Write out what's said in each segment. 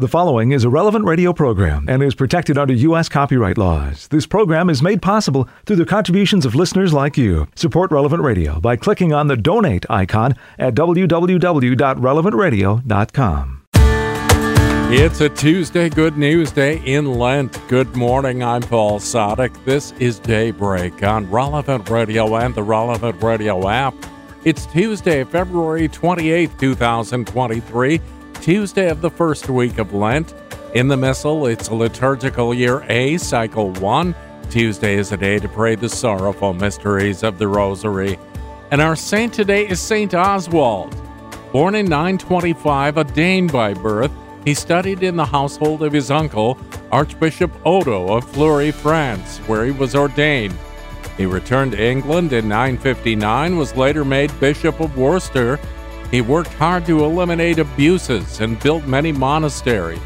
The following is a relevant radio program and is protected under U.S. copyright laws. This program is made possible through the contributions of listeners like you. Support Relevant Radio by clicking on the donate icon at www.relevantradio.com. It's a Tuesday Good News Day in Lent. Good morning. I'm Paul Sadek. This is Daybreak on Relevant Radio and the Relevant Radio app. It's Tuesday, February 28th, 2023. Tuesday of the first week of Lent. In the Missal, it's liturgical year A, cycle 1. Tuesday is a day to pray the sorrowful mysteries of the Rosary. And our saint today is Saint Oswald. Born in 925, a Dane by birth, he studied in the household of his uncle, Archbishop Odo of Fleury, France, where he was ordained. He returned to England in 959, was later made Bishop of Worcester, he worked hard to eliminate abuses and built many monasteries.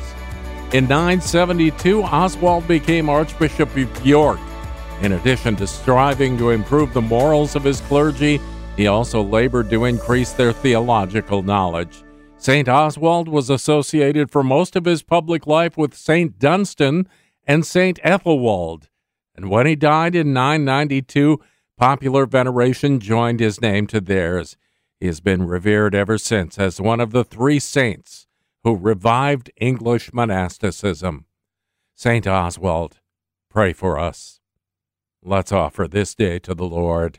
In 972, Oswald became Archbishop of York. In addition to striving to improve the morals of his clergy, he also labored to increase their theological knowledge. St. Oswald was associated for most of his public life with St. Dunstan and St. Ethelwald, and when he died in 992, popular veneration joined his name to theirs. He has been revered ever since as one of the three saints who revived English monasticism. St. Oswald, pray for us. Let's offer this day to the Lord.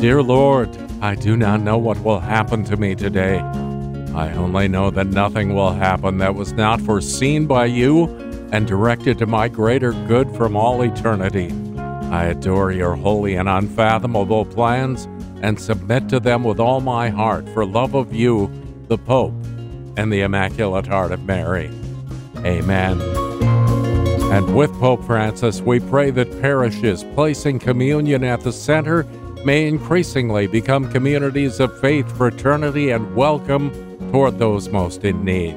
Dear Lord, I do not know what will happen to me today. I only know that nothing will happen that was not foreseen by you and directed to my greater good from all eternity. I adore your holy and unfathomable plans and submit to them with all my heart for love of you, the Pope, and the Immaculate Heart of Mary. Amen. And with Pope Francis, we pray that parishes placing communion at the center may increasingly become communities of faith, fraternity, and welcome toward those most in need.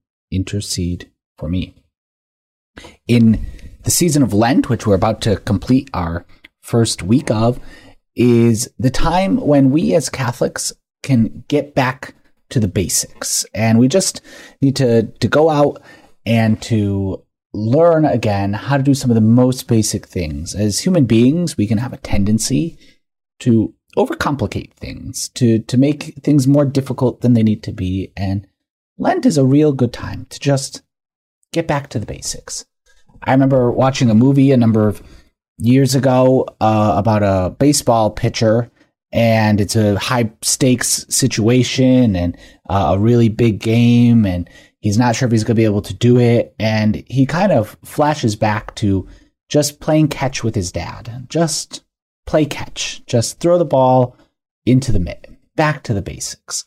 intercede for me. In the season of Lent, which we're about to complete our first week of, is the time when we as Catholics can get back to the basics. And we just need to, to go out and to learn again how to do some of the most basic things. As human beings, we can have a tendency to overcomplicate things, to, to make things more difficult than they need to be. And Lent is a real good time to just get back to the basics. I remember watching a movie a number of years ago uh, about a baseball pitcher, and it's a high stakes situation and uh, a really big game, and he's not sure if he's going to be able to do it. And he kind of flashes back to just playing catch with his dad. Just play catch, just throw the ball into the mitt, back to the basics.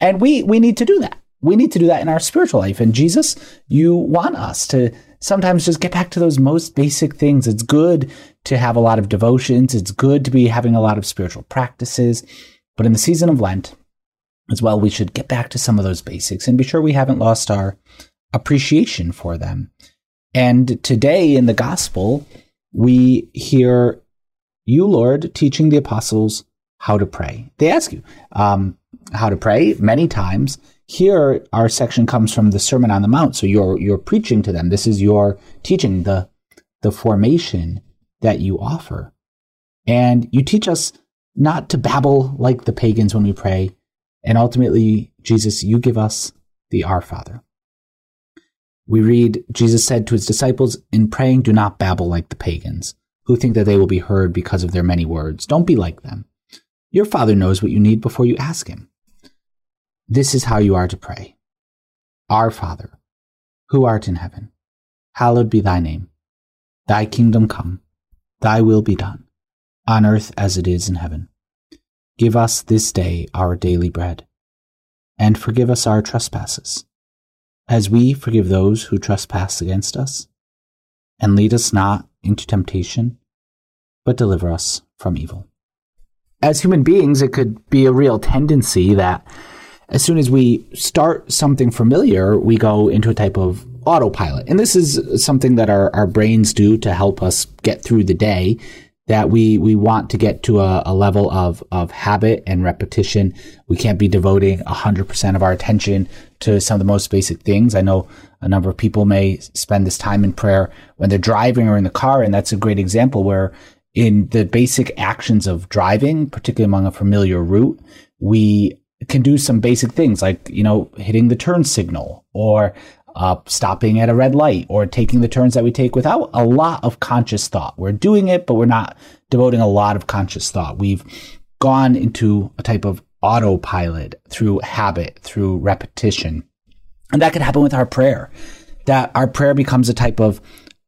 And we, we need to do that we need to do that in our spiritual life. And Jesus, you want us to sometimes just get back to those most basic things. It's good to have a lot of devotions. It's good to be having a lot of spiritual practices. But in the season of Lent as well, we should get back to some of those basics and be sure we haven't lost our appreciation for them. And today in the gospel, we hear you, Lord, teaching the apostles how to pray. They ask you um, how to pray many times here, our section comes from the Sermon on the Mount. So you're you're preaching to them. This is your teaching, the the formation that you offer. And you teach us not to babble like the pagans when we pray. And ultimately, Jesus, you give us the Our Father. We read, Jesus said to his disciples, In praying, do not babble like the pagans, who think that they will be heard because of their many words. Don't be like them. Your Father knows what you need before you ask Him. This is how you are to pray Our Father, who art in heaven, hallowed be thy name. Thy kingdom come, thy will be done, on earth as it is in heaven. Give us this day our daily bread. and forgive us our trespasses, as we forgive those who trespass against us. And lead us not into temptation, but deliver us from evil. As human beings, it could be a real tendency that as soon as we start something familiar, we go into a type of autopilot. And this is something that our, our brains do to help us get through the day that we we want to get to a, a, level of of habit and repetition. We can't be devoting 100% of our attention to some of the most basic things. I know a number of people may spend this time in prayer when they're driving or in the car and that's a great example where in the basic actions of driving, particularly among a familiar route, we can do some basic things like, you know, hitting the turn signal or uh, stopping at a red light or taking the turns that we take without a lot of conscious thought. We're doing it, but we're not devoting a lot of conscious thought. We've gone into a type of autopilot through habit, through repetition. And that could happen with our prayer, that our prayer becomes a type of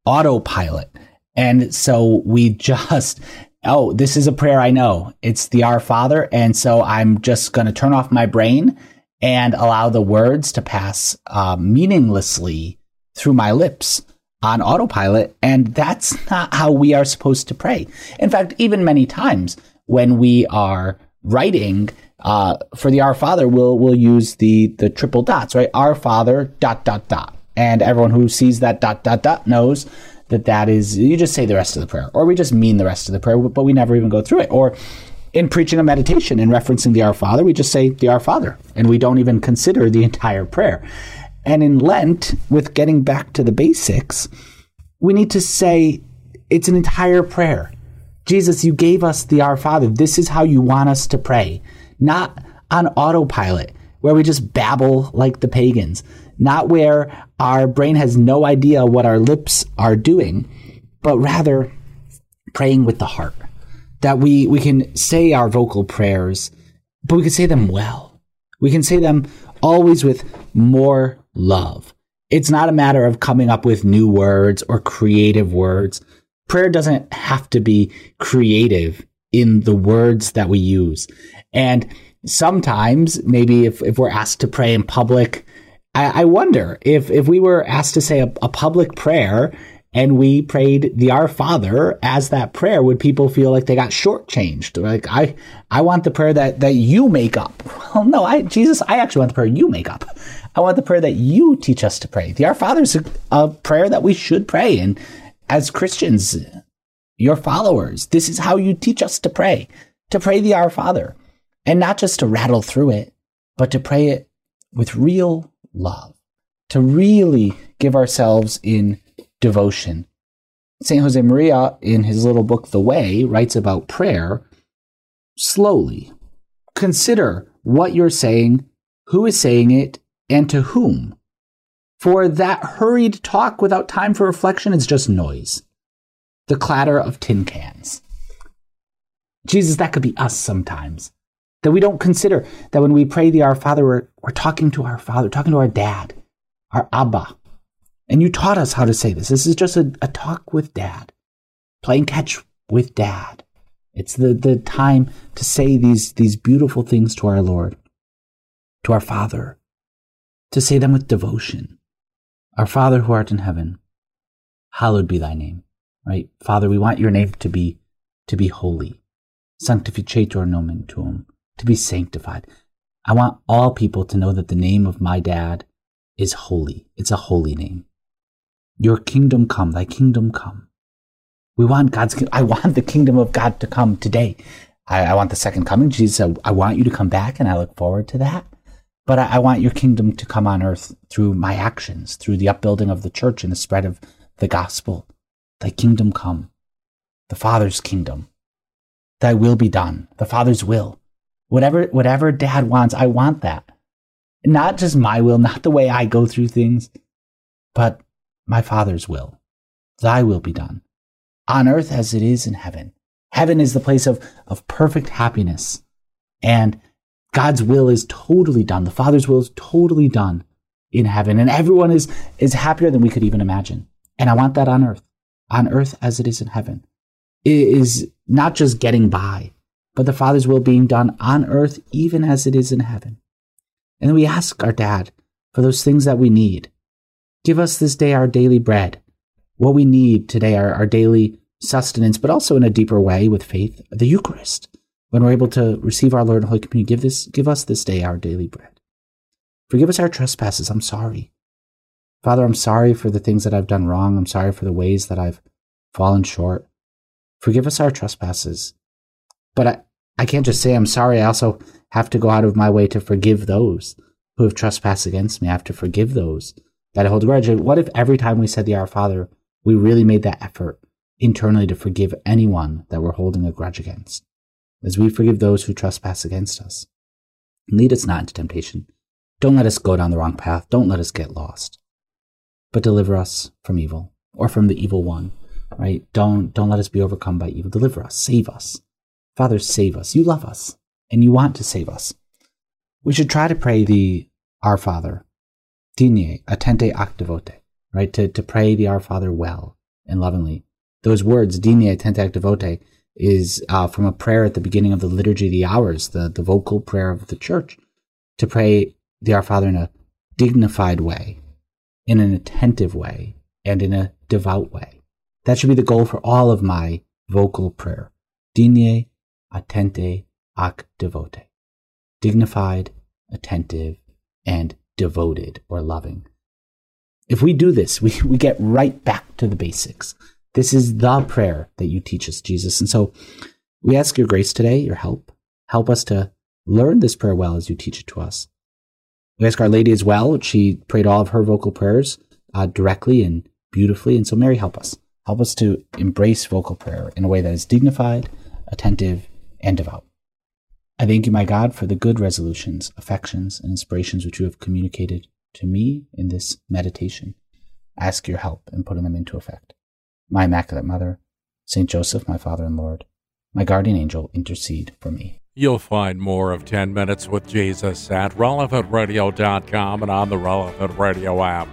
autopilot. And so we just, oh, this is a prayer I know. It's the Our Father. And so I'm just going to turn off my brain and allow the words to pass uh, meaninglessly through my lips on autopilot. And that's not how we are supposed to pray. In fact, even many times when we are writing uh, for the Our Father, we'll, we'll use the, the triple dots, right? Our Father, dot, dot, dot. And everyone who sees that dot, dot, dot knows that that is, you just say the rest of the prayer, or we just mean the rest of the prayer, but we never even go through it. Or in preaching a meditation and referencing the Our Father, we just say the Our Father, and we don't even consider the entire prayer. And in Lent, with getting back to the basics, we need to say it's an entire prayer. Jesus, you gave us the Our Father. This is how you want us to pray, not on autopilot where we just babble like the pagans, not where our brain has no idea what our lips are doing, but rather praying with the heart that we, we can say our vocal prayers, but we can say them well. We can say them always with more love. It's not a matter of coming up with new words or creative words. Prayer doesn't have to be creative in the words that we use. And sometimes, maybe if, if we're asked to pray in public, I, I wonder if, if we were asked to say a, a public prayer and we prayed the Our Father as that prayer, would people feel like they got shortchanged? Like I, I want the prayer that that you make up. Well, no, I Jesus, I actually want the prayer you make up. I want the prayer that you teach us to pray. The Our Father is a, a prayer that we should pray, and as Christians, your followers, this is how you teach us to pray. To pray the Our Father, and not just to rattle through it, but to pray it with real love. To really give ourselves in devotion. St. Josemaría, in his little book, The Way, writes about prayer slowly. Consider what you're saying, who is saying it, and to whom. For that hurried talk without time for reflection is just noise. The clatter of tin cans. Jesus, that could be us sometimes. That we don't consider that when we pray the Our Father, we're, we're talking to our Father, talking to our dad, our Abba, and you taught us how to say this. This is just a, a talk with dad, playing catch with dad. It's the, the time to say these, these beautiful things to our Lord, to our Father, to say them with devotion. Our Father who art in heaven, hallowed be thy name. Right? Father, we want your name to be, to be holy. Sanctificetur nomen tuum, to be sanctified. I want all people to know that the name of my dad is holy. It's a holy name. Your kingdom come, thy kingdom come. We want God's, I want the kingdom of God to come today. I, I want the second coming. Jesus said, I want you to come back and I look forward to that. But I, I want your kingdom to come on earth through my actions, through the upbuilding of the church and the spread of the gospel. Thy kingdom come, the Father's kingdom. Thy will be done, the Father's will. Whatever, whatever dad wants, I want that. Not just my will, not the way I go through things, but my Father's will. Thy will be done, on earth as it is in heaven. Heaven is the place of, of perfect happiness. And God's will is totally done. The Father's will is totally done in heaven. And everyone is, is happier than we could even imagine. And I want that on earth, on earth as it is in heaven. It is not just getting by, but the Father's will being done on earth even as it is in heaven. And we ask our dad for those things that we need. Give us this day our daily bread, what we need today, our, our daily sustenance, but also in a deeper way with faith, the Eucharist. When we're able to receive our Lord in Holy Communion, give, this, give us this day our daily bread. Forgive us our trespasses. I'm sorry. Father, I'm sorry for the things that I've done wrong. I'm sorry for the ways that I've fallen short. Forgive us our trespasses. But I, I can't just say I'm sorry. I also have to go out of my way to forgive those who have trespassed against me. I have to forgive those that I hold a grudge. What if every time we said the Our Father, we really made that effort internally to forgive anyone that we're holding a grudge against? As we forgive those who trespass against us. Lead us not into temptation. Don't let us go down the wrong path. Don't let us get lost. But deliver us from evil or from the evil one, right? Don't, don't let us be overcome by evil. Deliver us. Save us. Father, save us. You love us and you want to save us. We should try to pray the Our Father, Digne, attente ac devote, right? To, to pray the Our Father well and lovingly. Those words, Digne, attente ac devote, is uh, from a prayer at the beginning of the Liturgy of the Hours, the, the vocal prayer of the church, to pray the Our Father in a dignified way, in an attentive way, and in a devout way. That should be the goal for all of my vocal prayer. Digne, attente, ac devote. Dignified, attentive, and devoted or loving. If we do this, we, we get right back to the basics. This is the prayer that you teach us, Jesus. And so we ask your grace today, your help. Help us to learn this prayer well as you teach it to us. We ask Our Lady as well. She prayed all of her vocal prayers uh, directly and beautifully. And so, Mary, help us. Help us to embrace vocal prayer in a way that is dignified, attentive, and devout. I thank you, my God, for the good resolutions, affections, and inspirations which you have communicated to me in this meditation. I ask your help in putting them into effect. My Immaculate Mother, Saint Joseph, my Father and Lord, my guardian angel, intercede for me. You'll find more of 10 Minutes with Jesus at relevantradio.com and on the Relevant Radio app.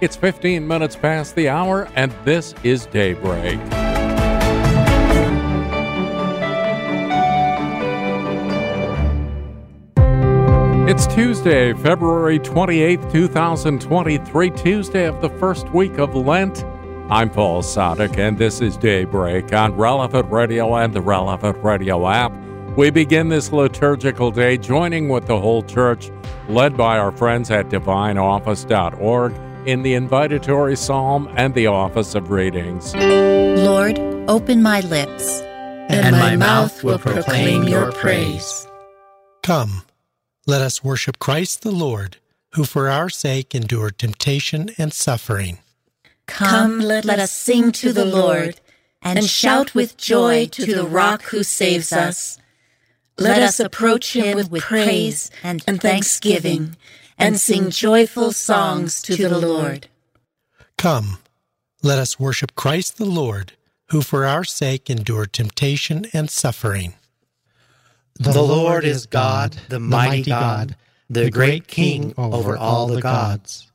It's 15 minutes past the hour, and this is Daybreak. It's Tuesday, February 28th, 2023, Tuesday of the first week of Lent. I'm Paul Sadek, and this is Daybreak on Relevant Radio and the Relevant Radio app. We begin this liturgical day joining with the whole church, led by our friends at divineoffice.org in the invitatory psalm and the office of readings. Lord, open my lips, and, and my mouth will proclaim your praise. Come. Let us worship Christ the Lord, who for our sake endured temptation and suffering. Come, let, let us sing to the Lord, and shout with joy to the rock who saves us. Let us approach him with praise and thanksgiving, and sing joyful songs to the Lord. Come, let us worship Christ the Lord, who for our sake endured temptation and suffering. The Lord is God, the mighty God, the great King over all the gods.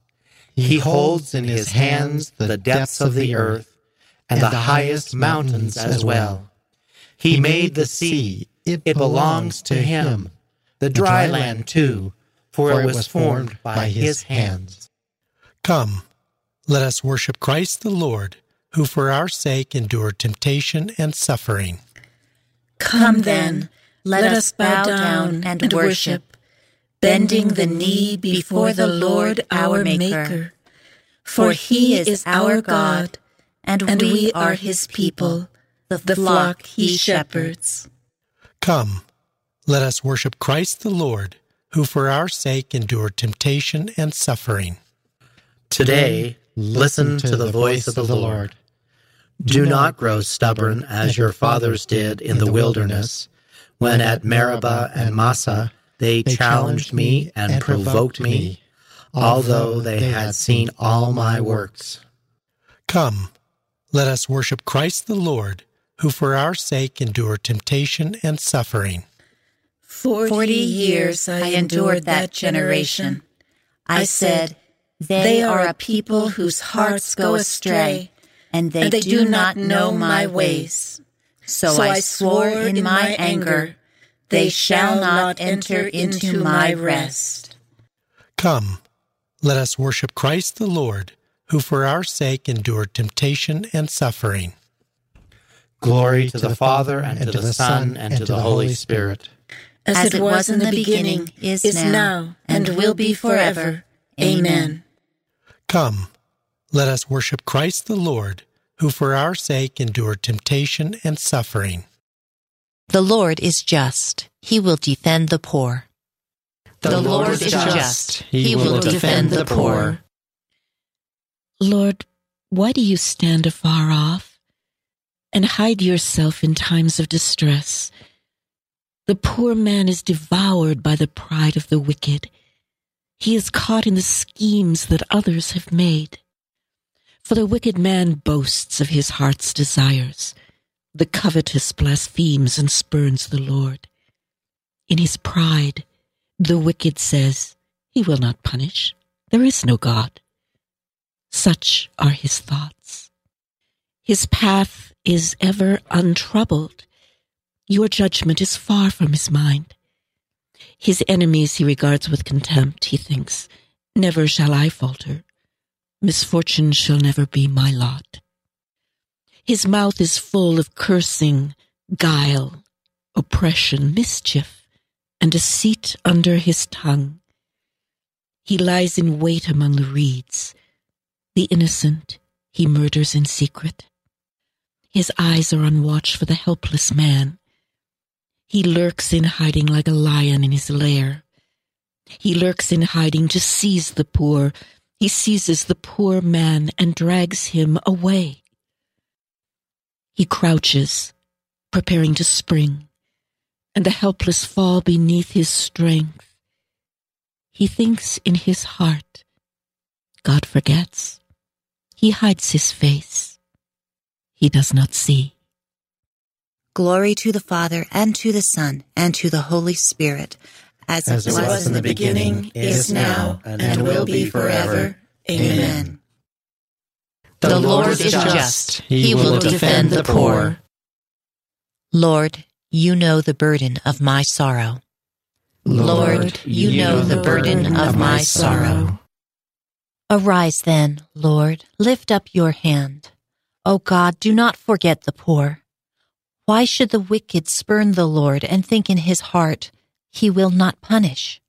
He holds in his hands the depths of the earth and the highest mountains as well. He made the sea, it belongs to him, the dry land too, for it was formed by his hands. Come, let us worship Christ the Lord, who for our sake endured temptation and suffering. Come then let us bow down and worship, bending the knee before the Lord our Maker. For he is our God, and we are his people, the flock he shepherds. Come, let us worship Christ the Lord, who for our sake endured temptation and suffering. Today, listen to the voice of the Lord. Do not grow stubborn as your fathers did in the wilderness when at Meribah and Massah they challenged me and provoked me, although they had seen all my works. Come, let us worship Christ the Lord, who for our sake endured temptation and suffering. Forty years I endured that generation. I said, They are a people whose hearts go astray, and they, do not know my ways. So, so I swore in my anger, they shall not enter into my rest. Come, let us worship Christ the Lord, who for our sake endured temptation and suffering. Glory to the Father, and to the Son, and to the Holy Spirit. As it was in the beginning, is now, and will be forever. Amen. Come, let us worship Christ the Lord, who for our sake endured temptation and suffering. The Lord is just. He will defend the poor. The, Lord, is just. He will defend the poor. Lord, why do you stand afar off and hide yourself in times of distress? The poor man is devoured by the pride of the wicked. He is caught in the schemes that others have made. For the wicked man boasts of his heart's desires. The covetous blasphemes and spurns the Lord. In his pride, the wicked says, He will not punish. There is no God. Such are his thoughts. His path is ever untroubled. Your judgment is far from his mind. His enemies he regards with contempt. He thinks, Never shall I falter. Misfortune shall never be my lot. His mouth is full of cursing, guile, oppression, mischief and deceit under his tongue. He lies in wait among the reeds. The innocent he murders in secret. His eyes are on watch for the helpless man. He lurks in hiding like a lion in his lair. He lurks in hiding to seize the poor. He seizes the poor man and drags him away. He crouches, preparing to spring and the helpless fall beneath his strength. He thinks in his heart, God forgets. He hides his face. He does not see. Glory to the Father, and to the Son, and to the Holy Spirit, as, As it was in the beginning, is now, and will be forever. Amen. The Lord is just. He will defend the poor. Lord, you know the burden of my sorrow. Lord, you know the burden of my sorrow. Arise then, Lord, lift up your hand. O God, do not forget the poor. Why should the wicked spurn the Lord and think in his heart, He will not punish?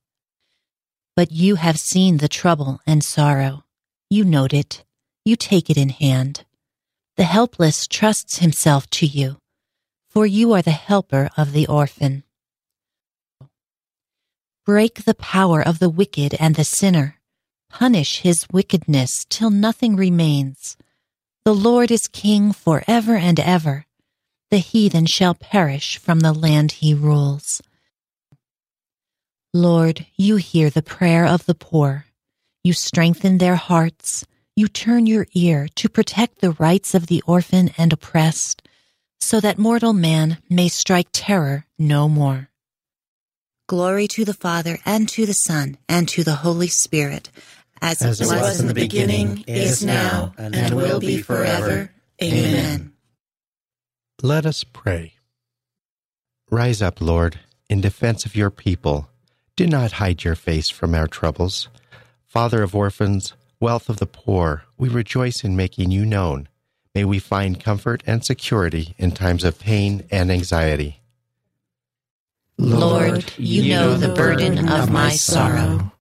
But you have seen the trouble and sorrow. You note it. You take it in hand. The helpless trusts himself to you for you are the helper of the orphan. Break the power of the wicked and the sinner. Punish his wickedness till nothing remains. The Lord is king for ever and ever. The heathen shall perish from the land he rules. Lord, you hear the prayer of the poor. You strengthen their hearts. You turn your ear to protect the rights of the orphan and oppressed so that mortal man may strike terror no more. Glory to the Father, and to the Son, and to the Holy Spirit, as, As it it was in the beginning, is now, and will be forever. Amen. Let us pray. Rise up, Lord, in defense of your people. Do not hide your face from our troubles. Father of orphans, wealth of the poor, we rejoice in making you known. May we find comfort and security in times of pain and anxiety. Lord, you know the burden of my sorrow.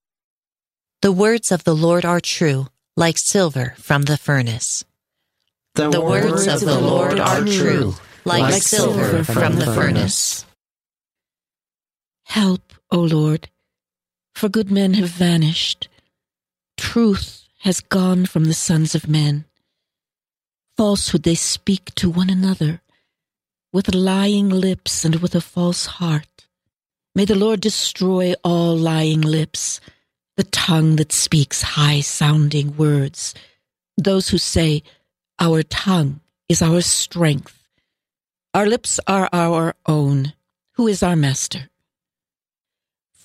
The words of the Lord are true, like silver from the furnace. The words of the Lord are true, like silver from the furnace. Help, O Lord, for good men have vanished. Truth has gone from the sons of men. Falsehood they speak to one another, with lying lips and with a false heart. May the Lord destroy all lying lips, the tongue that speaks high sounding words, those who say, Our tongue is our strength. Our lips are our own. Who is our master?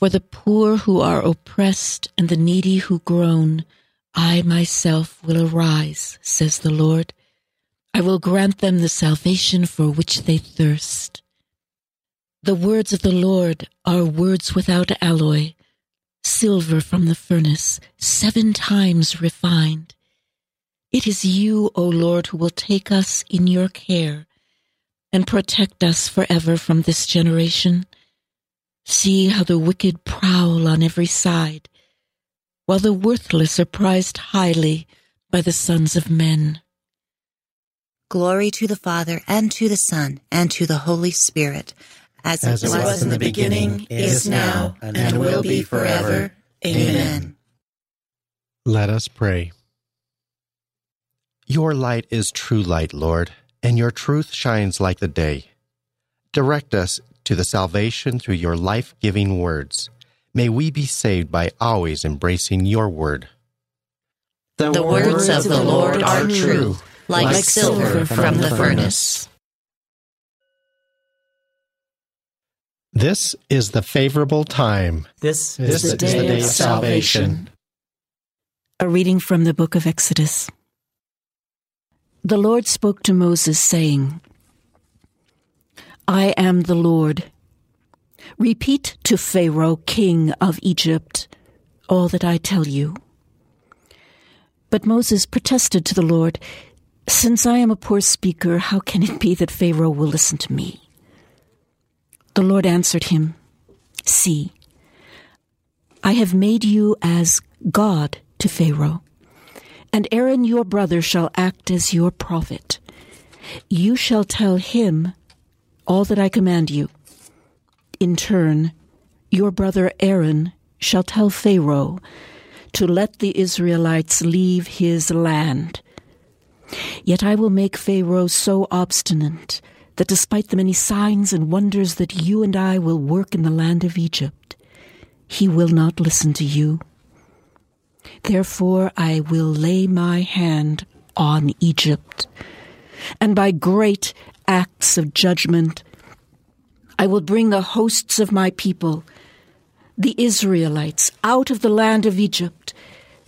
For the poor who are oppressed and the needy who groan, I myself will arise, says the Lord. I will grant them the salvation for which they thirst. The words of the Lord are words without alloy, silver from the furnace, seven times refined. It is you, O Lord, who will take us in your care and protect us forever from this generation. See how the wicked prowl on every side, while the worthless are prized highly by the sons of men. Glory to the Father, and to the Son, and to the Holy Spirit, as, As it was in the beginning, is now, and will be forever. Amen. Let us pray. Your light is true light, Lord, and your truth shines like the day. Direct us to the salvation through your life giving words. May we be saved by always embracing your word. The words of the Lord are true, like silver from the furnace. This is the favorable time. This This is the day of salvation. A reading from the book of Exodus. The Lord spoke to Moses, saying, I am the Lord. Repeat to Pharaoh, king of Egypt, all that I tell you. But Moses protested to the Lord, Since I am a poor speaker, how can it be that Pharaoh will listen to me? The Lord answered him, See, I have made you as God to Pharaoh, and Aaron your brother shall act as your prophet. You shall tell him all that I command you. In turn, your brother Aaron shall tell Pharaoh to let the Israelites leave his land. Yet I will make Pharaoh so obstinate that despite the many signs and wonders that you and I will work in the land of Egypt, he will not listen to you. Therefore I will lay my hand on Egypt, and by great acts of judgment I will bring the hosts of my people, the Israelites, out of the land of Egypt,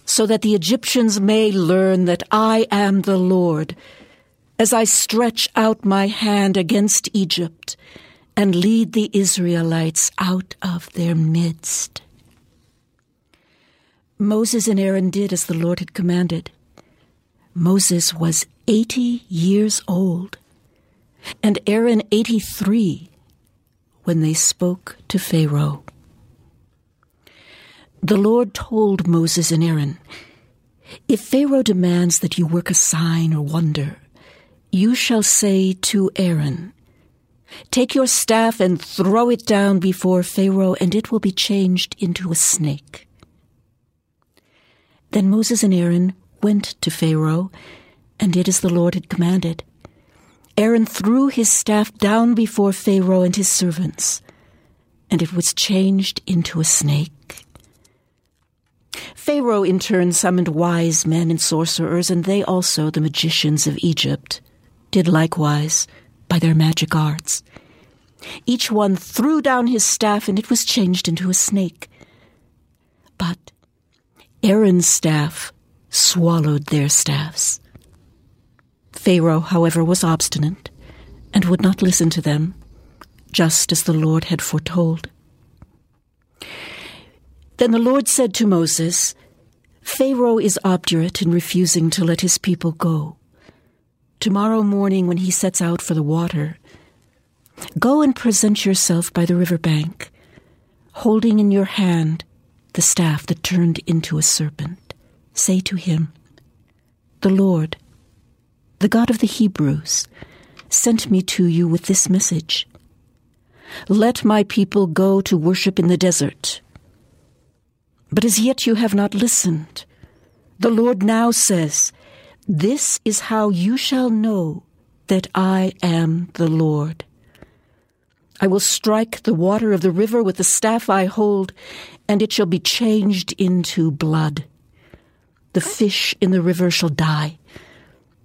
so that the Egyptians may learn that I am the Lord, as I stretch out my hand against Egypt and lead the Israelites out of their midst. Moses and Aaron did as the Lord had commanded. Moses was eighty years old, and Aaron eighty three when they spoke to Pharaoh. The Lord told Moses and Aaron, If Pharaoh demands that you work a sign or wonder, you shall say to Aaron, Take your staff and throw it down before Pharaoh, and it will be changed into a snake. Then Moses and Aaron went to Pharaoh and did as the Lord had commanded. Aaron threw his staff down before Pharaoh and his servants, and it was changed into a snake. Pharaoh in turn summoned wise men and sorcerers, and they also, the magicians of Egypt, did likewise by their magic arts. Each one threw down his staff, and it was changed into a snake. But Aaron's staff swallowed their staffs. Pharaoh, however, was obstinate and would not listen to them, just as the Lord had foretold. Then the Lord said to Moses, Pharaoh is obdurate in refusing to let his people go. Tomorrow morning, when he sets out for the water, go and present yourself by the river bank, holding in your hand the staff that turned into a serpent. Say to him, The Lord, the God of the Hebrews, sent me to you with this message Let my people go to worship in the desert. But as yet you have not listened. The Lord now says, This is how you shall know that I am the Lord. I will strike the water of the river with the staff I hold, and it shall be changed into blood. The fish in the river shall die,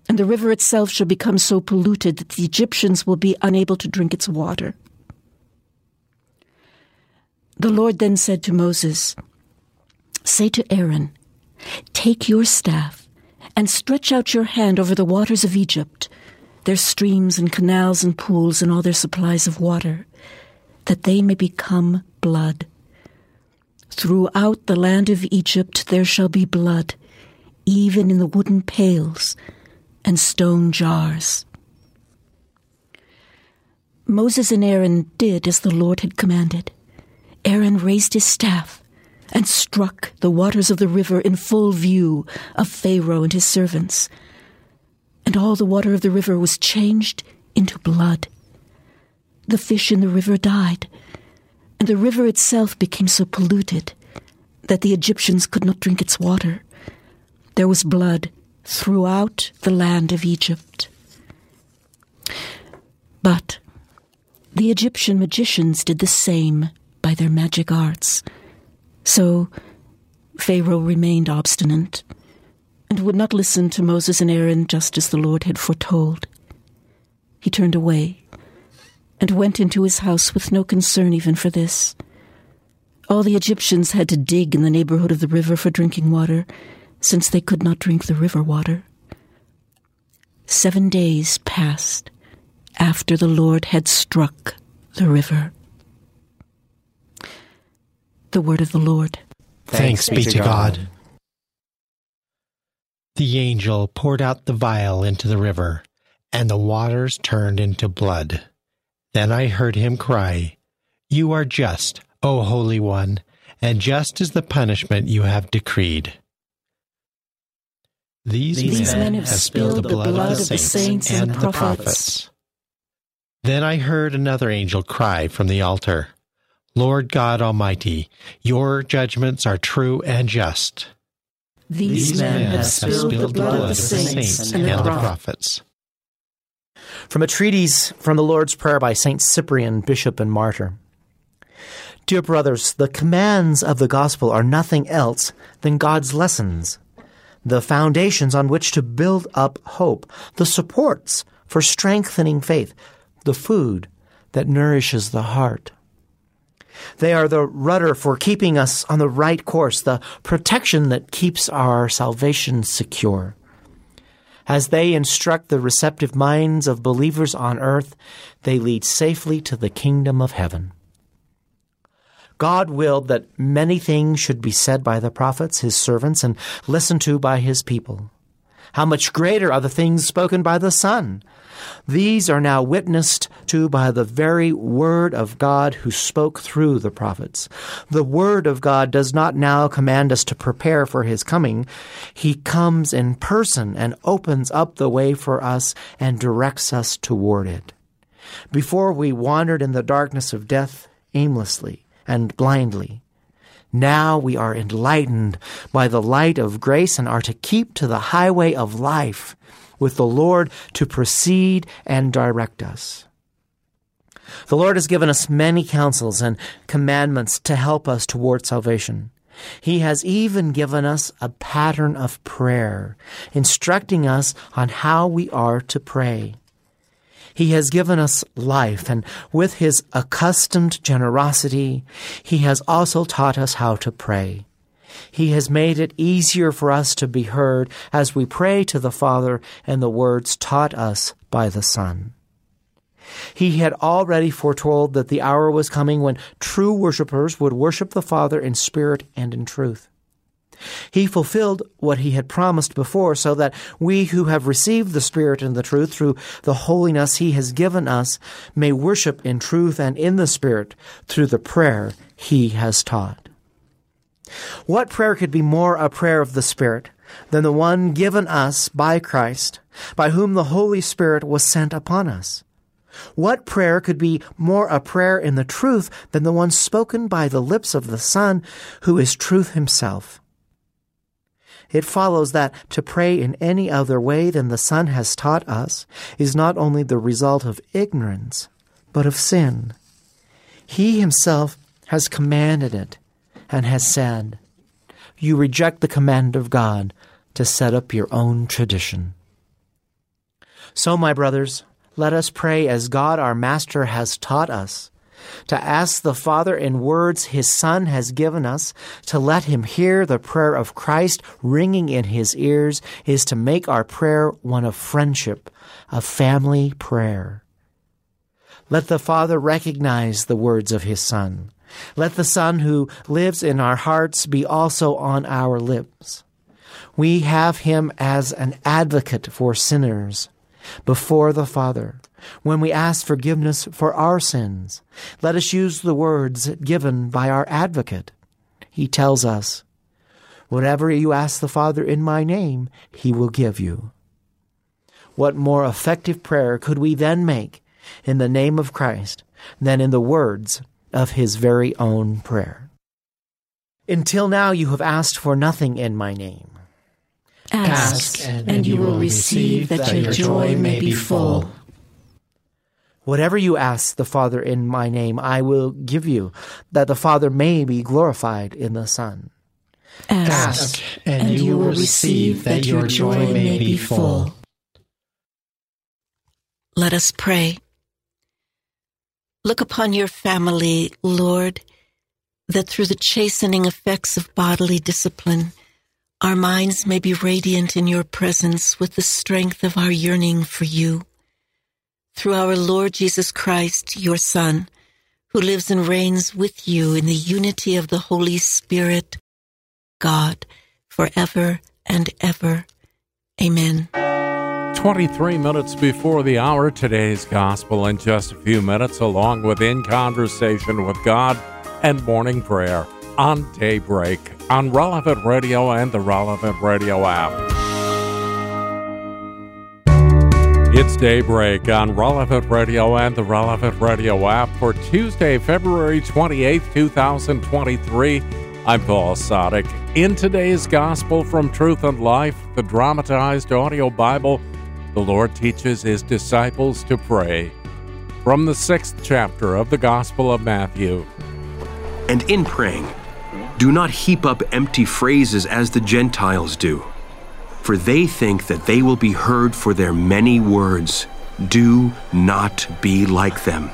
and the river itself shall become so polluted that the Egyptians will be unable to drink its water. The Lord then said to Moses, Say to Aaron, Take your staff and stretch out your hand over the waters of Egypt, their streams and canals and pools and all their supplies of water, that they may become blood. Throughout the land of Egypt there shall be blood, even in the wooden pails and stone jars. Moses and Aaron did as the Lord had commanded. Aaron raised his staff and struck the waters of the river in full view of Pharaoh and his servants. And all the water of the river was changed into blood. The fish in the river died, and the river itself became so polluted that the Egyptians could not drink its water. There was blood throughout the land of Egypt. But the Egyptian magicians did the same by their magic arts. So Pharaoh remained obstinate and would not listen to Moses and Aaron just as the Lord had foretold. He turned away and went into his house with no concern even for this. All the Egyptians had to dig in the neighborhood of the river for drinking water, since they could not drink the river water. Seven days passed after the Lord had struck the river. The word of the Lord. Thanks, be to God. The angel poured out the vial into the river, and the waters turned into blood. Then I heard him cry, You are just, O Holy One, and just is the punishment you have decreed. These, These men, men have spilled the blood of the saints and the prophets. prophets. Then I heard another angel cry from the altar, Lord God Almighty, your judgments are true and just. These, men have spilled the blood of the saints and the prophets. prophets. From a treatise from the Lord's Prayer by St. Cyprian, Bishop and Martyr. Dear brothers, the commands of the gospel are nothing else than God's lessons, the foundations on which to build up hope, the supports for strengthening faith, the food that nourishes the heart. They are the rudder for keeping us on the right course, the protection that keeps our salvation secure. As they instruct the receptive minds of believers on earth, they lead safely to the kingdom of heaven. God willed that many things should be said by the prophets, his servants, and listened to by his people. How much greater are the things spoken by the Son? These are now witnessed to by the very Word of God who spoke through the prophets. The Word of God does not now command us to prepare for His coming. He comes in person and opens up the way for us and directs us toward it. Before we wandered in the darkness of death aimlessly and blindly. Now we are enlightened by the light of grace and are to keep to the highway of life with the Lord to proceed and direct us. The Lord has given us many counsels and commandments to help us toward salvation. He has even given us a pattern of prayer, instructing us on how we are to pray. He has given us life, and with his accustomed generosity, he has also taught us how to pray. He has made it easier for us to be heard as we pray to the Father in the words taught us by the Son. He had already foretold that the hour was coming when true worshippers would worship the Father in spirit and in truth. He fulfilled what he had promised before so that we who have received the Spirit and the truth through the holiness he has given us may worship in truth and in the Spirit through the prayer he has taught. What prayer could be more a prayer of the Spirit than the one given us by Christ, by whom the Holy Spirit was sent upon us? What prayer could be more a prayer in the truth than the one spoken by the lips of the Son, who is truth himself? It follows that to pray in any other way than the Son has taught us is not only the result of ignorance, but of sin. He himself has commanded it and has said, You reject the command of God to set up your own tradition. So, my brothers, let us pray as God our Master has taught us to ask the Father in words his Son has given us, to let him hear the prayer of Christ ringing in his ears, is to make our prayer one of friendship, a family prayer. Let the Father recognize the words of his Son, Let the Son who lives in our hearts be also on our lips. We have him as an advocate for sinners before the Father. When we ask forgiveness for our sins, let us use the words given by our advocate. He tells us, Whatever you ask the Father in my name, he will give you. What more effective prayer could we then make in the name of Christ than in the words of his very own prayer? Until now you have asked for nothing in my name. Ask, and, and you will receive that your joy may be full. Whatever you ask the Father in my name, I will give you, that the Father may be glorified in the Son. Ask, and, and you will receive that your joy may be full. Let us pray. Look upon your family, Lord, that through the chastening effects of bodily discipline, our minds may be radiant in your presence with the strength of our yearning for you. Through our Lord Jesus Christ, your Son, who lives and reigns with you in the unity of the Holy Spirit, God, forever and ever. Amen. 23 minutes before the hour, today's gospel in just a few minutes, along with In Conversation with God and morning prayer on Daybreak on Relevant Radio and the Relevant Radio app. It's Daybreak on Relevant Radio and the Relevant Radio app for Tuesday, February 28th, 2023. I'm Paul Sadek. In today's Gospel from Truth and Life, the dramatized audio Bible, the Lord teaches his disciples to pray. From the sixth chapter of the Gospel of Matthew. And in praying, do not heap up empty phrases as the Gentiles do, for they think that they will be heard for their many words. Do not be like them,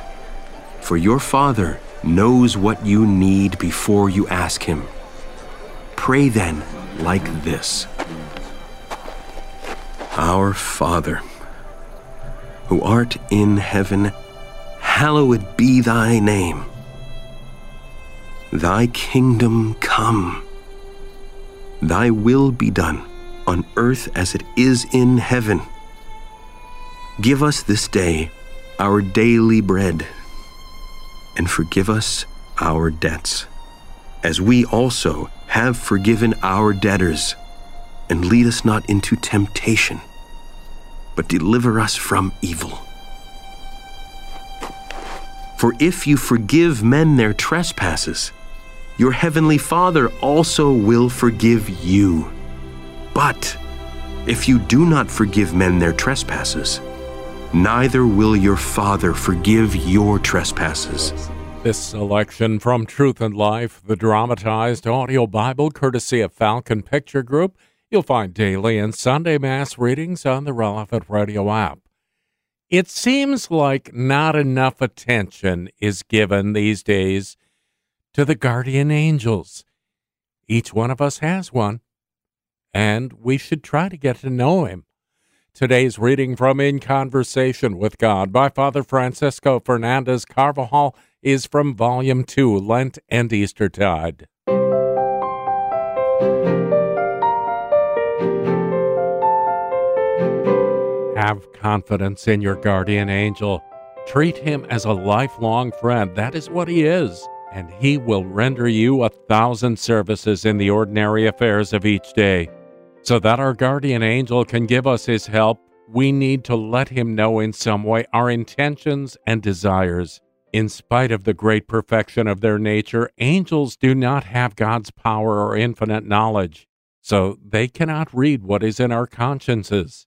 for your Father knows what you need before you ask Him. Pray then like this Our Father, who art in heaven, hallowed be thy name. Thy kingdom come. Thy will be done on earth as it is in heaven. Give us this day our daily bread and forgive us our debts, as we also have forgiven our debtors. And lead us not into temptation, but deliver us from evil. For if you forgive men their trespasses, your heavenly Father also will forgive you. But if you do not forgive men their trespasses, neither will your Father forgive your trespasses. This selection from Truth and Life, the dramatized audio Bible, courtesy of Falcon Picture Group, you'll find daily and Sunday Mass readings on the relevant radio app. It seems like not enough attention is given these days to the guardian angels. Each one of us has one, and we should try to get to know him. Today's reading from In Conversation with God by Father Francisco Fernandez Carvajal is from Volume 2, Lent and Eastertide. Have confidence in your guardian angel. Treat him as a lifelong friend. That is what he is. And he will render you a thousand services in the ordinary affairs of each day. So that our guardian angel can give us his help, we need to let him know in some way our intentions and desires. In spite of the great perfection of their nature, angels do not have God's power or infinite knowledge, so they cannot read what is in our consciences.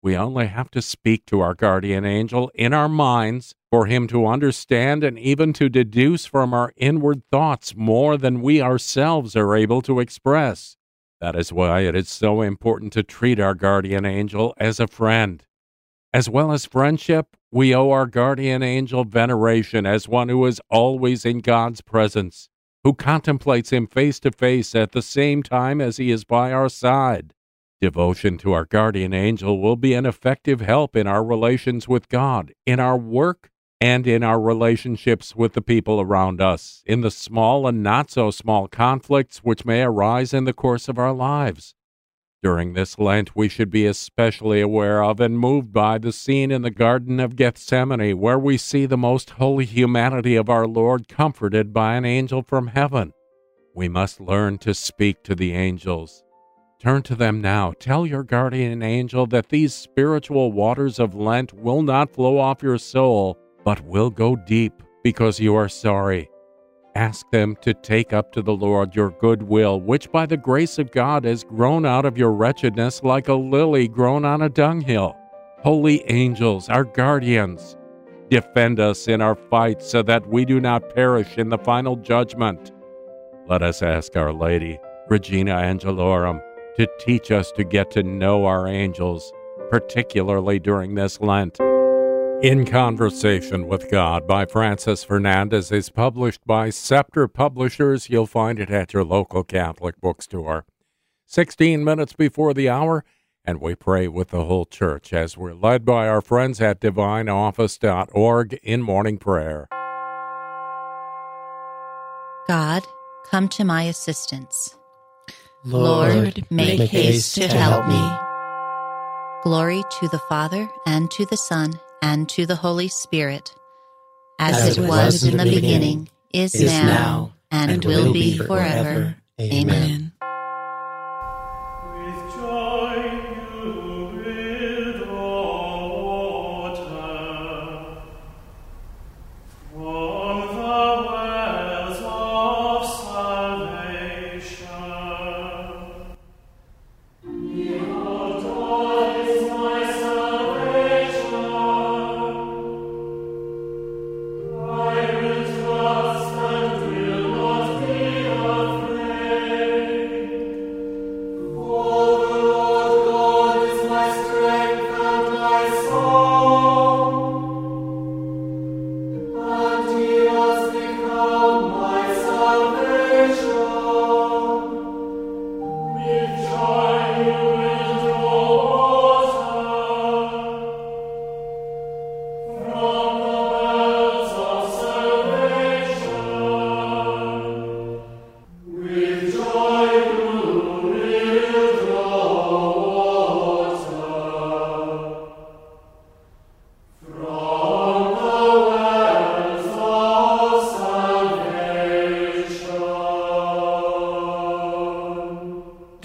We only have to speak to our guardian angel in our minds for him to understand and even to deduce from our inward thoughts more than we ourselves are able to express. That is why it is so important to treat our guardian angel as a friend. As well as friendship, we owe our guardian angel veneration as one who is always in God's presence, who contemplates him face to face at the same time as he is by our side. Devotion to our guardian angel will be an effective help in our relations with God, in our work, and in our relationships with the people around us, in the small and not so small conflicts which may arise in the course of our lives. During this Lent, we should be especially aware of and moved by the scene in the Garden of Gethsemane, where we see the most holy humanity of our Lord comforted by an angel from heaven. We must learn to speak to the angels. Turn to them now. Tell your guardian angel that these spiritual waters of Lent will not flow off your soul, but will go deep because you are sorry. Ask them to take up to the Lord your good will, which by the grace of God has grown out of your wretchedness like a lily grown on a dunghill. Holy angels, our guardians, defend us in our fight so that we do not perish in the final judgment. Let us ask Our Lady, Regina Angelorum, to teach us to get to know our angels, particularly during this Lent. In Conversation with God by Francis Fernandez is published by Scepter Publishers. You'll find it at your local Catholic bookstore. 16 minutes before the hour, and we pray with the whole church as we're led by our friends at divineoffice.org in morning prayer. God, come to my assistance. Lord, make, make haste haste to help me. Glory to the Father, and to the Son, and to the Holy Spirit, as, As it was in the beginning, is, is now, now, and, and will will be forever. forever. Amen. With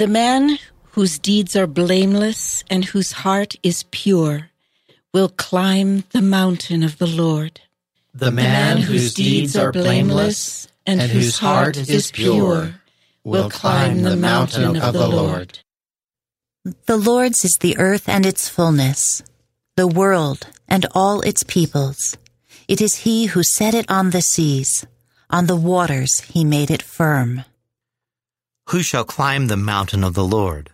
The man whose deeds are blameless and whose heart is pure will climb the mountain of the Lord. The man whose deeds are blameless and whose heart is pure will climb the mountain of the Lord. The Lord's is the earth and its fullness, the world and all its peoples. It is He who set it on the seas, on the waters He made it firm. Who shall climb the mountain of the Lord?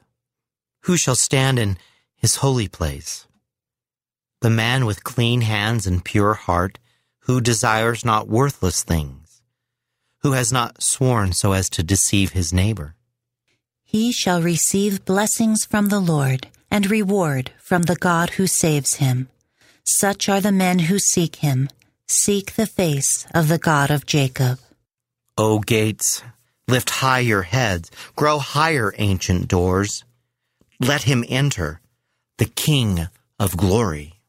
Who shall stand in his holy place? The man with clean hands and pure heart, who desires not worthless things, who has not sworn so as to deceive his neighbor. He shall receive blessings from the Lord and reward from the God who saves him. Such are the men who seek him, seek the face of the God of Jacob. O gates, lift high your heads, grow higher, ancient doors. Let him enter, the King of glory.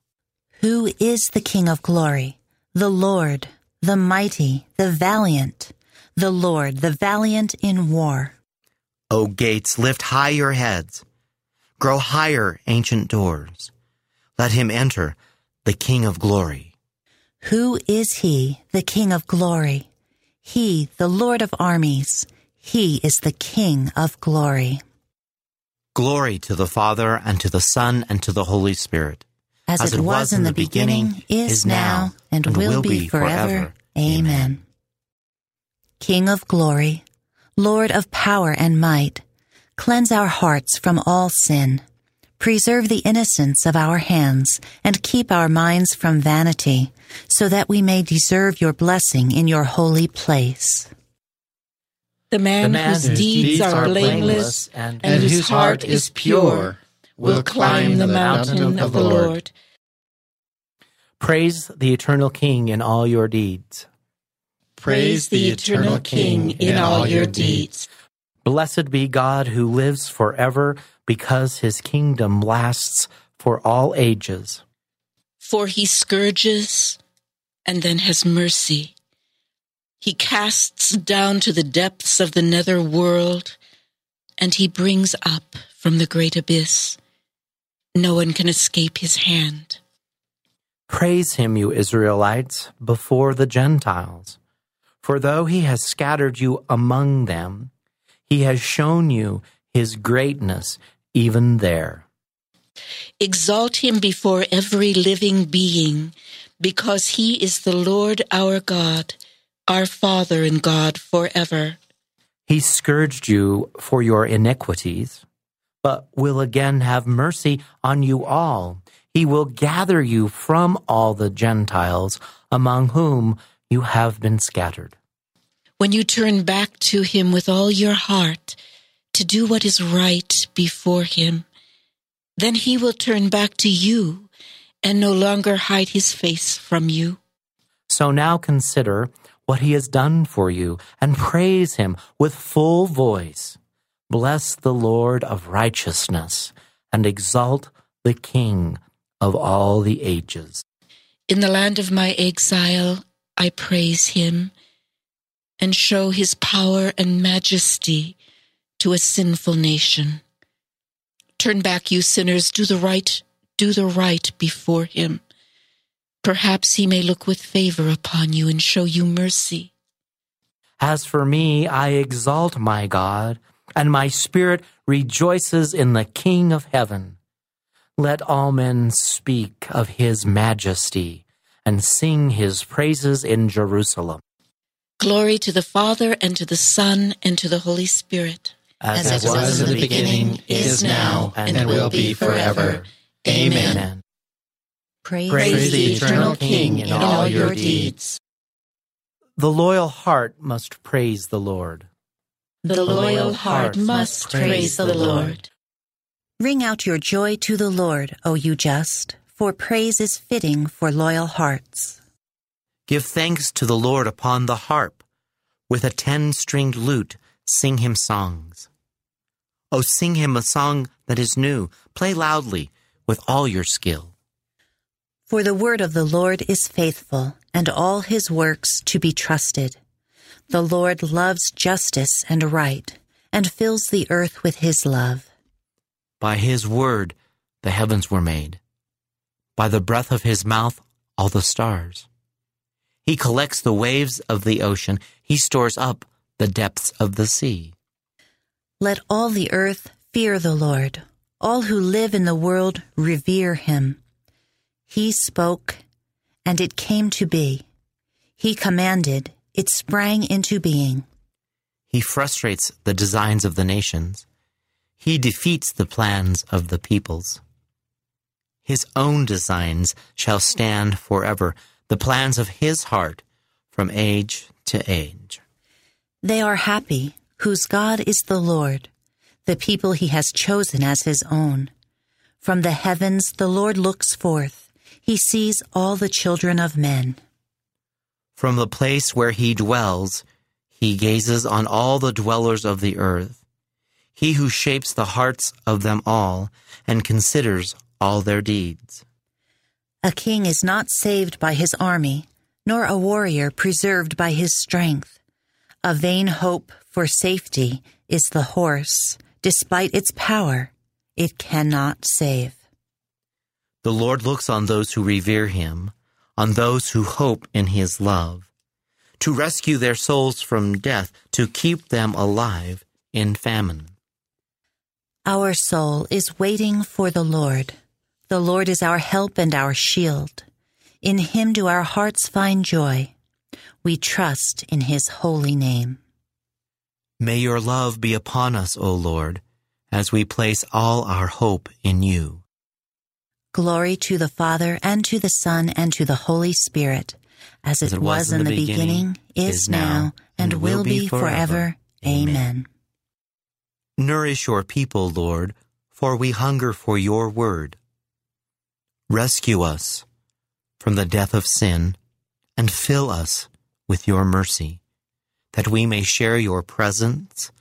Who is the King of glory? The Lord, the mighty, the valiant, the Lord, the valiant in war. O gates, lift high your heads. Grow higher, ancient doors. Let him enter, the King of glory. Who is he, the King of glory? He, the Lord of armies. He is the King of glory. Glory to the Father, and to the Son, and to the Holy Spirit. As, it, was, in the beginning, is now, and, will, be forever. Amen. King of glory, Lord of power and might, cleanse our hearts from all sin. Preserve the innocence of our hands and keep our minds from vanity, so that we may deserve your blessing in your holy place. The man, whose deeds are blameless and, whose heart is pure will climb the mountain of the Lord. Praise the eternal King in all your deeds. Praise the eternal King in all your deeds. Blessed be God who lives forever because his kingdom lasts for all ages. For he scourges and then has mercy. He casts down to the depths of the nether world and he brings up from the great abyss. No one can escape his hand. Praise him, you Israelites, before the Gentiles. For though he has scattered you among them, he has shown you his greatness even there. Exalt him before every living being, because he is the Lord our God, our Father and God forever. He scourged you for your iniquities, but will again have mercy on you all. He will gather you from all the Gentiles among whom you have been scattered. When you turn back to him with all your heart to do what is right before him, then he will turn back to you and no longer hide his face from you. So now consider what he has done for you and praise him with full voice. Bless the Lord of righteousness and exalt the King of all the ages. In the land of my exile, I praise him and show his power and majesty to a sinful nation. Turn back, you sinners, do the right, do the right before him. Perhaps he may look with favor upon you and show you mercy. As for me, I exalt my God, and my spirit rejoices in the King of heaven. Let all men speak of his majesty and sing his praises in Jerusalem. Glory to the Father, and to the Son, and to the Holy Spirit. As, As it was in the beginning, is now, and, and will be forever. Amen. Praise, Praise the eternal King in all your deeds. The loyal heart must praise the Lord. The loyal heart must praise the Lord. Ring out your joy to the Lord, O you just, for praise is fitting for loyal hearts. Give thanks to the Lord upon the harp. With a ten stringed lute, sing him songs. Oh, sing him a song that is new. Play loudly with all your skill. For the word of the Lord is faithful, and all his works to be trusted. The Lord loves justice and right, and fills the earth with his love. By his word the heavens were made. By the breath of his mouth all the stars. He collects the waves of the ocean. He stores up the depths of the sea. Let all the earth fear the Lord. All who live in the world revere him. He spoke, and it came to be. He commanded, it sprang into being. He frustrates the designs of the nations. He defeats the plans of the peoples. His own designs shall stand forever, the plans of his heart from age to age. They are happy, whose God is the Lord, the people he has chosen as his own. From the heavens the Lord looks forth, he sees all the children of men. From the place where he dwells, he gazes on all the dwellers of the earth, he who shapes the hearts of them all and considers all their deeds. A king is not saved by his army, nor a warrior preserved by his strength. A vain hope for safety is the horse. Despite its power, it cannot save. The Lord looks on those who revere him, on those who hope in his love, to rescue their souls from death, to keep them alive in famine. Our soul is waiting for the Lord. The Lord is our help and our shield. In him do our hearts find joy. We trust in his holy name. May your love be upon us, O Lord, as we place all our hope in you. Glory to the Father, and to the Son, and to the Holy Spirit, as it, As it was, in the beginning, is now, and will be forever. Amen. Nourish your people, Lord, for we hunger for your word. Rescue us, from the death of sin, and fill us with your mercy, that we may share your presence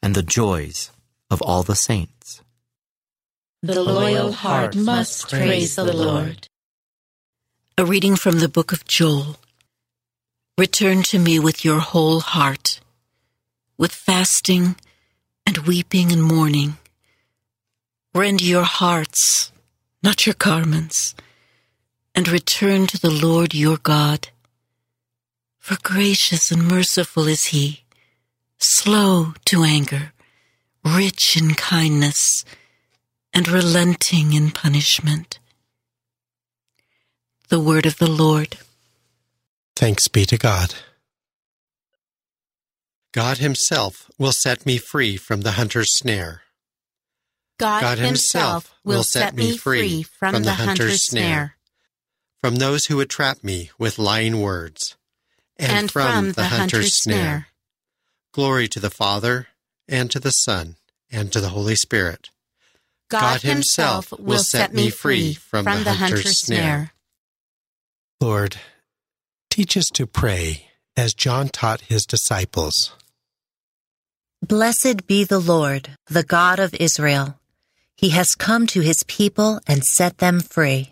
and the joys of all the saints. The loyal heart must praise the Lord. A reading from the book of Joel. Return to me with your whole heart, with fasting and weeping and mourning. Rend your hearts, not your garments, and return to the Lord your God. For gracious and merciful is he, slow to anger, rich in kindness, and relenting in punishment. The word of the Lord. Thanks be to God. God Himself will set me free from the hunter's snare. God, Himself will set me free from the hunter's snare, from those who would trap me with lying words, and from the hunter's snare. Glory to the Father, and to the Son, and to the Holy Spirit. God Himself will set me free from the hunter's snare. Lord, teach us to pray as John taught his disciples. Blessed be the Lord, the God of Israel. He has come to his people and set them free.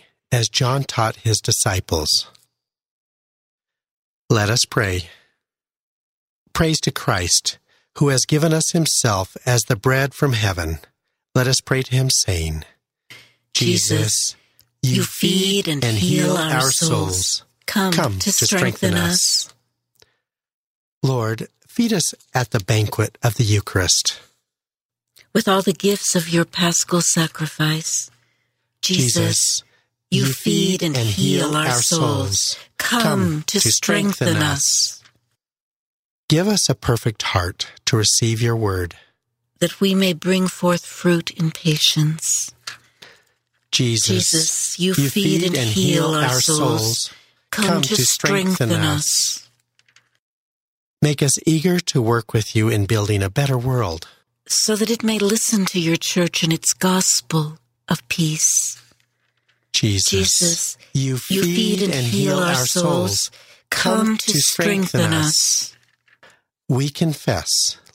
as John taught his disciples. Let us pray. Praise to Christ, who has given us himself as the bread from heaven. Let us pray to him, saying, Jesus, you feed and, heal our souls. Come, Come to strengthen us. Lord, feed us at the banquet of the Eucharist. With all the gifts of your paschal sacrifice, Jesus, you feed and heal our souls. Come to strengthen us. Give us a perfect heart to receive your word. that we may bring forth fruit in patience. Jesus, Jesus, you, feed, and heal our souls. Come, to strengthen us. Make us eager to work with you in building a better world. so that it may listen to your church and its gospel of peace. Jesus, Jesus, you feed, and heal our souls. Come to strengthen us. We confess,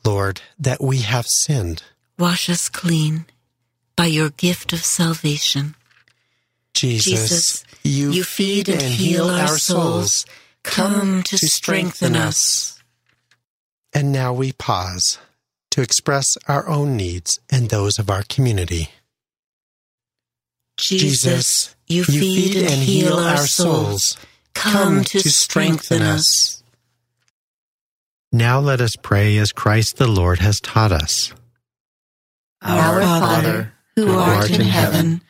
Lord, that we have sinned. Wash us clean by your gift of salvation. Jesus, Jesus, you, you feed and heal our souls. Come to strengthen us. And now we pause to express our own needs and those of our community. Jesus, you feed and heal our souls. Come to strengthen us. Now let us pray as Christ the Lord has taught us. Our Father, who art in heaven,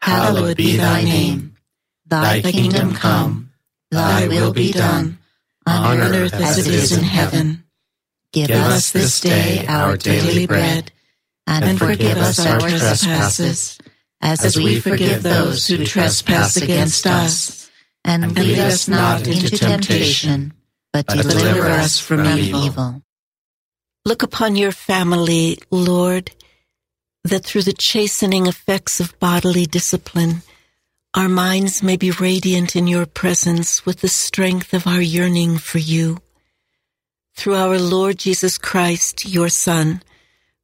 hallowed be thy name. Thy kingdom come, thy will be done, on earth as it is in heaven. Give us this day our daily bread, and forgive us our trespasses, as we forgive those who trespass against us. And lead us not into temptation, but deliver us from evil. Look upon your family, Lord, that through the chastening effects of bodily discipline, our minds may be radiant in your presence with the strength of our yearning for you. Through our Lord Jesus Christ, your Son,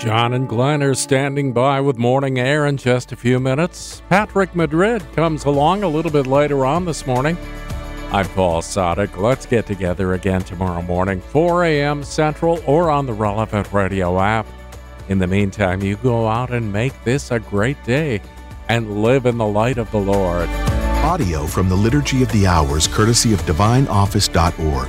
John and Glenn are standing by with morning air in just a few minutes. Patrick Madrid comes along a little bit later on this morning. I'm Paul Sadek. Let's get together again tomorrow morning, 4 a.m. Central, or on the relevant radio app. In the meantime, you go out and make this a great day and live in the light of the Lord. Audio from the Liturgy of the Hours, courtesy of DivineOffice.org.